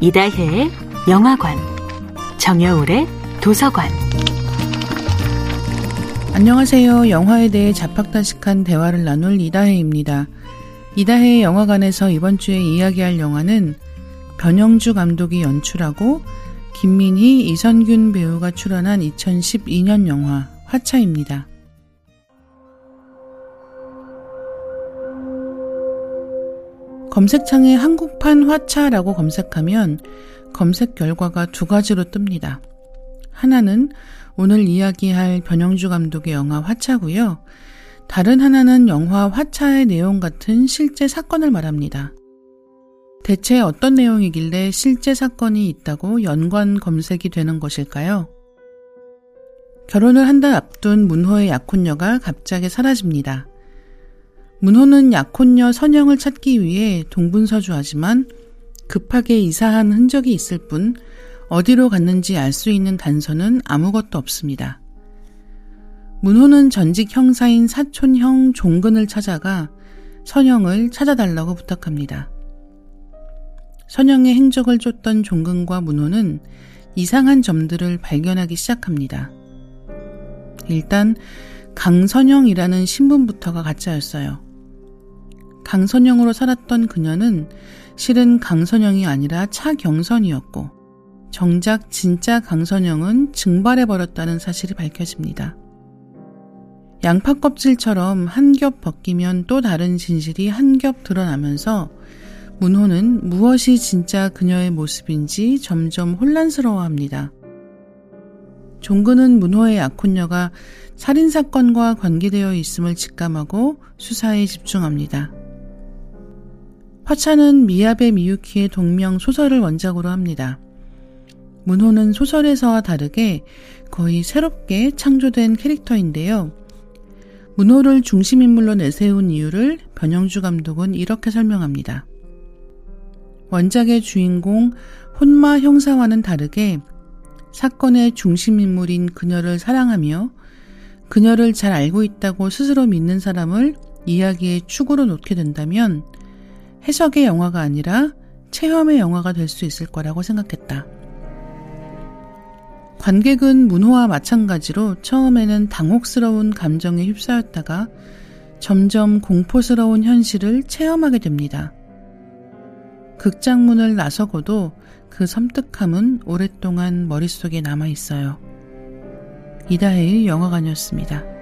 이다혜의 영화관, 정여울의 도서관. 안녕하세요. 영화에 대해 자팍다식한 대화를 나눌 이다혜입니다. 이다혜의 영화관에서 이번 주에 이야기할 영화는 변영주 감독이 연출하고 김민희, 이선균 배우가 출연한 2012년 영화 화차입니다. 검색창에 한국판 화차라고 검색하면 검색 결과가 두 가지로 뜹니다. 하나는 오늘 이야기할 변영주 감독의 영화 화차고요. 다른 하나는 영화 화차의 내용 같은 실제 사건을 말합니다. 대체 어떤 내용이길래 실제 사건이 있다고 연관 검색이 되는 것일까요? 결혼을 한 달 앞둔 문호의 약혼녀가 갑자기 사라집니다. 문호는 약혼녀 선영을 찾기 위해 동분서주하지만 급하게 이사한 흔적이 있을 뿐 어디로 갔는지 알 수 있는 단서는 아무것도 없습니다. 문호는 전직 형사인 사촌형 종근을 찾아가 선영을 찾아달라고 부탁합니다. 선영의 행적을 쫓던 종근과 문호는 이상한 점들을 발견하기 시작합니다. 일단 강선영이라는 신분부터가 가짜였어요. 강선영으로 살았던 그녀는 실은 강선영이 아니라 차경선이었고 정작 진짜 강선영은 증발해버렸다는 사실이 밝혀집니다. 양파 껍질처럼 한 겹 벗기면 또 다른 진실이 한 겹 드러나면서 문호는 무엇이 진짜 그녀의 모습인지 점점 혼란스러워합니다. 종근은 문호의 약혼녀가 살인사건과 관계되어 있음을 직감하고 수사에 집중합니다. 화차는 미야베 미유키의 동명 소설을 원작으로 합니다. 문호는 소설에서와 다르게 거의 새롭게 창조된 캐릭터인데요. 문호를 중심인물로 내세운 이유를 변영주 감독은 이렇게 설명합니다. 원작의 주인공 혼마 형사와는 다르게 사건의 중심인물인 그녀를 사랑하며 그녀를 잘 알고 있다고 스스로 믿는 사람을 이야기의 축으로 놓게 된다면 해석의 영화가 아니라 체험의 영화가 될 수 있을 거라고 생각했다. 관객은 문호와 마찬가지로 처음에는 당혹스러운 감정에 휩싸였다가 점점 공포스러운 현실을 체험하게 됩니다. 극장문을 나서고도 그 섬뜩함은 오랫동안 머릿속에 남아 있어요. 이다혜의 영화관이었습니다.